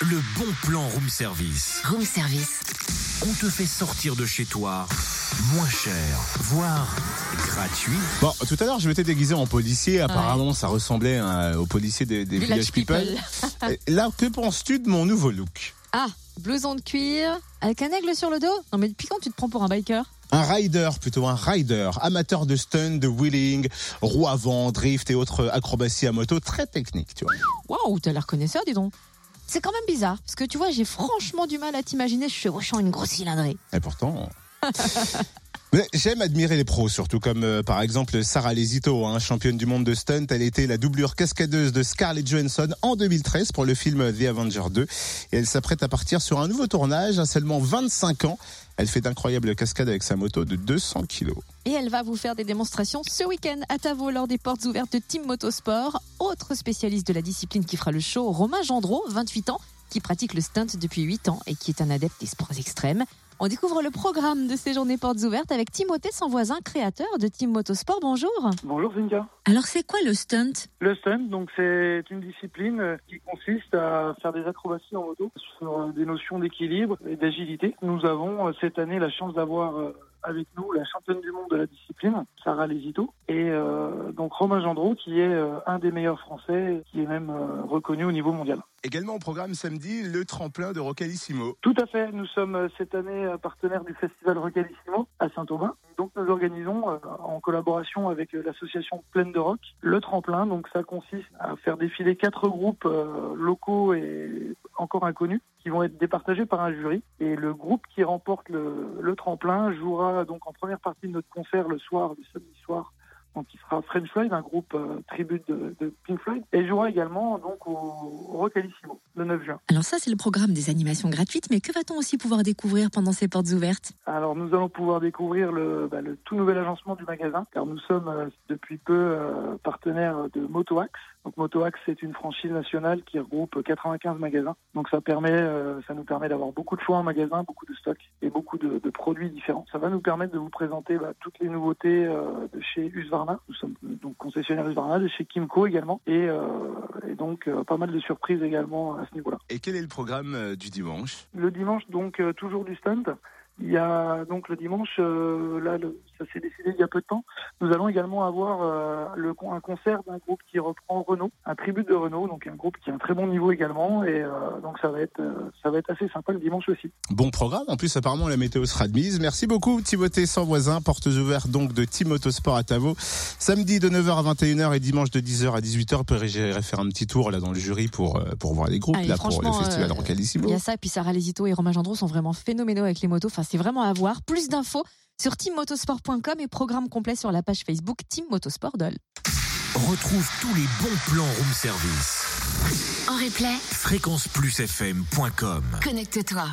le bon plan room service. Room service. On te fait sortir de chez toi moins cher, voire gratuit. Bon, tout à l'heure, je m'étais déguisé en policier. Apparemment, ça ressemblait euh, aux policiers des, des Village Village People. Là, que penses-tu de mon nouveau look? Ah, blouson de cuir, avec un aigle sur le dos Non mais depuis quand tu te prends pour un biker Un rider, plutôt un rider, amateur de stun, de wheeling, roue avant, drift et autres acrobaties à moto, très technique, tu vois. Waouh, t'as l'air connaisseur, dis donc. C'est quand même bizarre, parce que tu vois, j'ai franchement du mal à t'imaginer chevauchant une grosse cylindrée. Et pourtant. J'aime admirer les pros, surtout comme euh, par exemple Sarah Lesito, hein, championne du monde de stunt. Elle était la doublure cascadeuse de Scarlett Johansson en 2013 pour le film The Avenger 2. Et elle s'apprête à partir sur un nouveau tournage à seulement 25 ans. Elle fait d'incroyables cascades avec sa moto de 200 kilos. Et elle va vous faire des démonstrations ce week-end à Tavo lors des portes ouvertes de Team Motosport. Autre spécialiste de la discipline qui fera le show, Romain Gendreau, 28 ans, qui pratique le stunt depuis 8 ans et qui est un adepte des sports extrêmes. On découvre le programme de ces journées portes ouvertes avec Timothée sans voisin, créateur de Team Motosport. Bonjour. Bonjour Zinga. Alors c'est quoi le stunt? Le stunt, donc c'est une discipline euh, qui consiste à faire des acrobaties en moto sur euh, des notions d'équilibre et d'agilité. Nous avons euh, cette année la chance d'avoir avec nous la championne du monde de la discipline, Sarah Lesito, et euh, donc Romain Gendreau qui est euh, un des meilleurs Français, qui est même euh, reconnu au niveau mondial. Également au programme samedi, le tremplin de Rocalissimo. Tout à fait. Nous sommes cette année partenaires du festival Rocalissimo à Saint-Aubin. Donc nous organisons en collaboration avec l'association Plaine de Rock le tremplin. Donc ça consiste à faire défiler quatre groupes locaux et encore inconnus qui vont être départagés par un jury. Et le groupe qui remporte le, tremplin jouera donc en première partie de notre concert le soir, le samedi soir. Donc il sera French Floyd, un groupe euh, tribute de, Pink Floyd, et jouera également donc au, au le 9 juin. Alors ça c'est le programme des animations gratuites, mais que va-t-on aussi pouvoir découvrir pendant ces portes ouvertes? Alors nous allons pouvoir découvrir le, bah, le tout nouvel agencement du magasin, car nous sommes euh, depuis peu euh, partenaires de MotoAx. Donc MotoAx c'est une franchise nationale qui regroupe 95 magasins. Donc ça permet, euh, ça nous permet d'avoir beaucoup de choix en magasin, beaucoup de stocks et beaucoup de, de produits différents. Ça va nous permettre de vous présenter bah, toutes les nouveautés euh, de chez Husqvarna. Nous sommes donc concessionnaires Husqvarna, de chez Kimco également, et, et donc pas mal de surprises également à ce niveau-là. Et quel est le programme euh, du dimanche? Le dimanche, donc euh, toujours du stunt. Il y a donc le dimanche, euh, là, le- ça s'est décidé il y a peu de temps. Nous allons également avoir euh, le, un concert d'un groupe qui reprend Renault, un tribut de Renault, donc un groupe qui a un très bon niveau également, et euh, donc ça va être, euh, ça va être assez sympa le dimanche aussi. Bon programme. En plus, apparemment, la météo sera de mise. Merci beaucoup, Timothée sans voisin. Portes ouvertes donc de Team Motosport à Tavo. Samedi de 9h à 21h et dimanche de 10h à 18h. J'irai faire un petit tour là dans le jury pour, pour voir les groupes, Allez, là, pour le festival euh, Rocalissimo. Il y a ça, et puis Sarah Lesito et Romain Gendreau sont vraiment phénoménaux avec les motos. Enfin, c'est vraiment à voir. Plus d'infos sur teammotosport.com et programme complet sur la page Facebook Team Motosport Dol. Retrouve tous les bons plans room service. En replay, Fréquenceplusfm.com connecte-toi.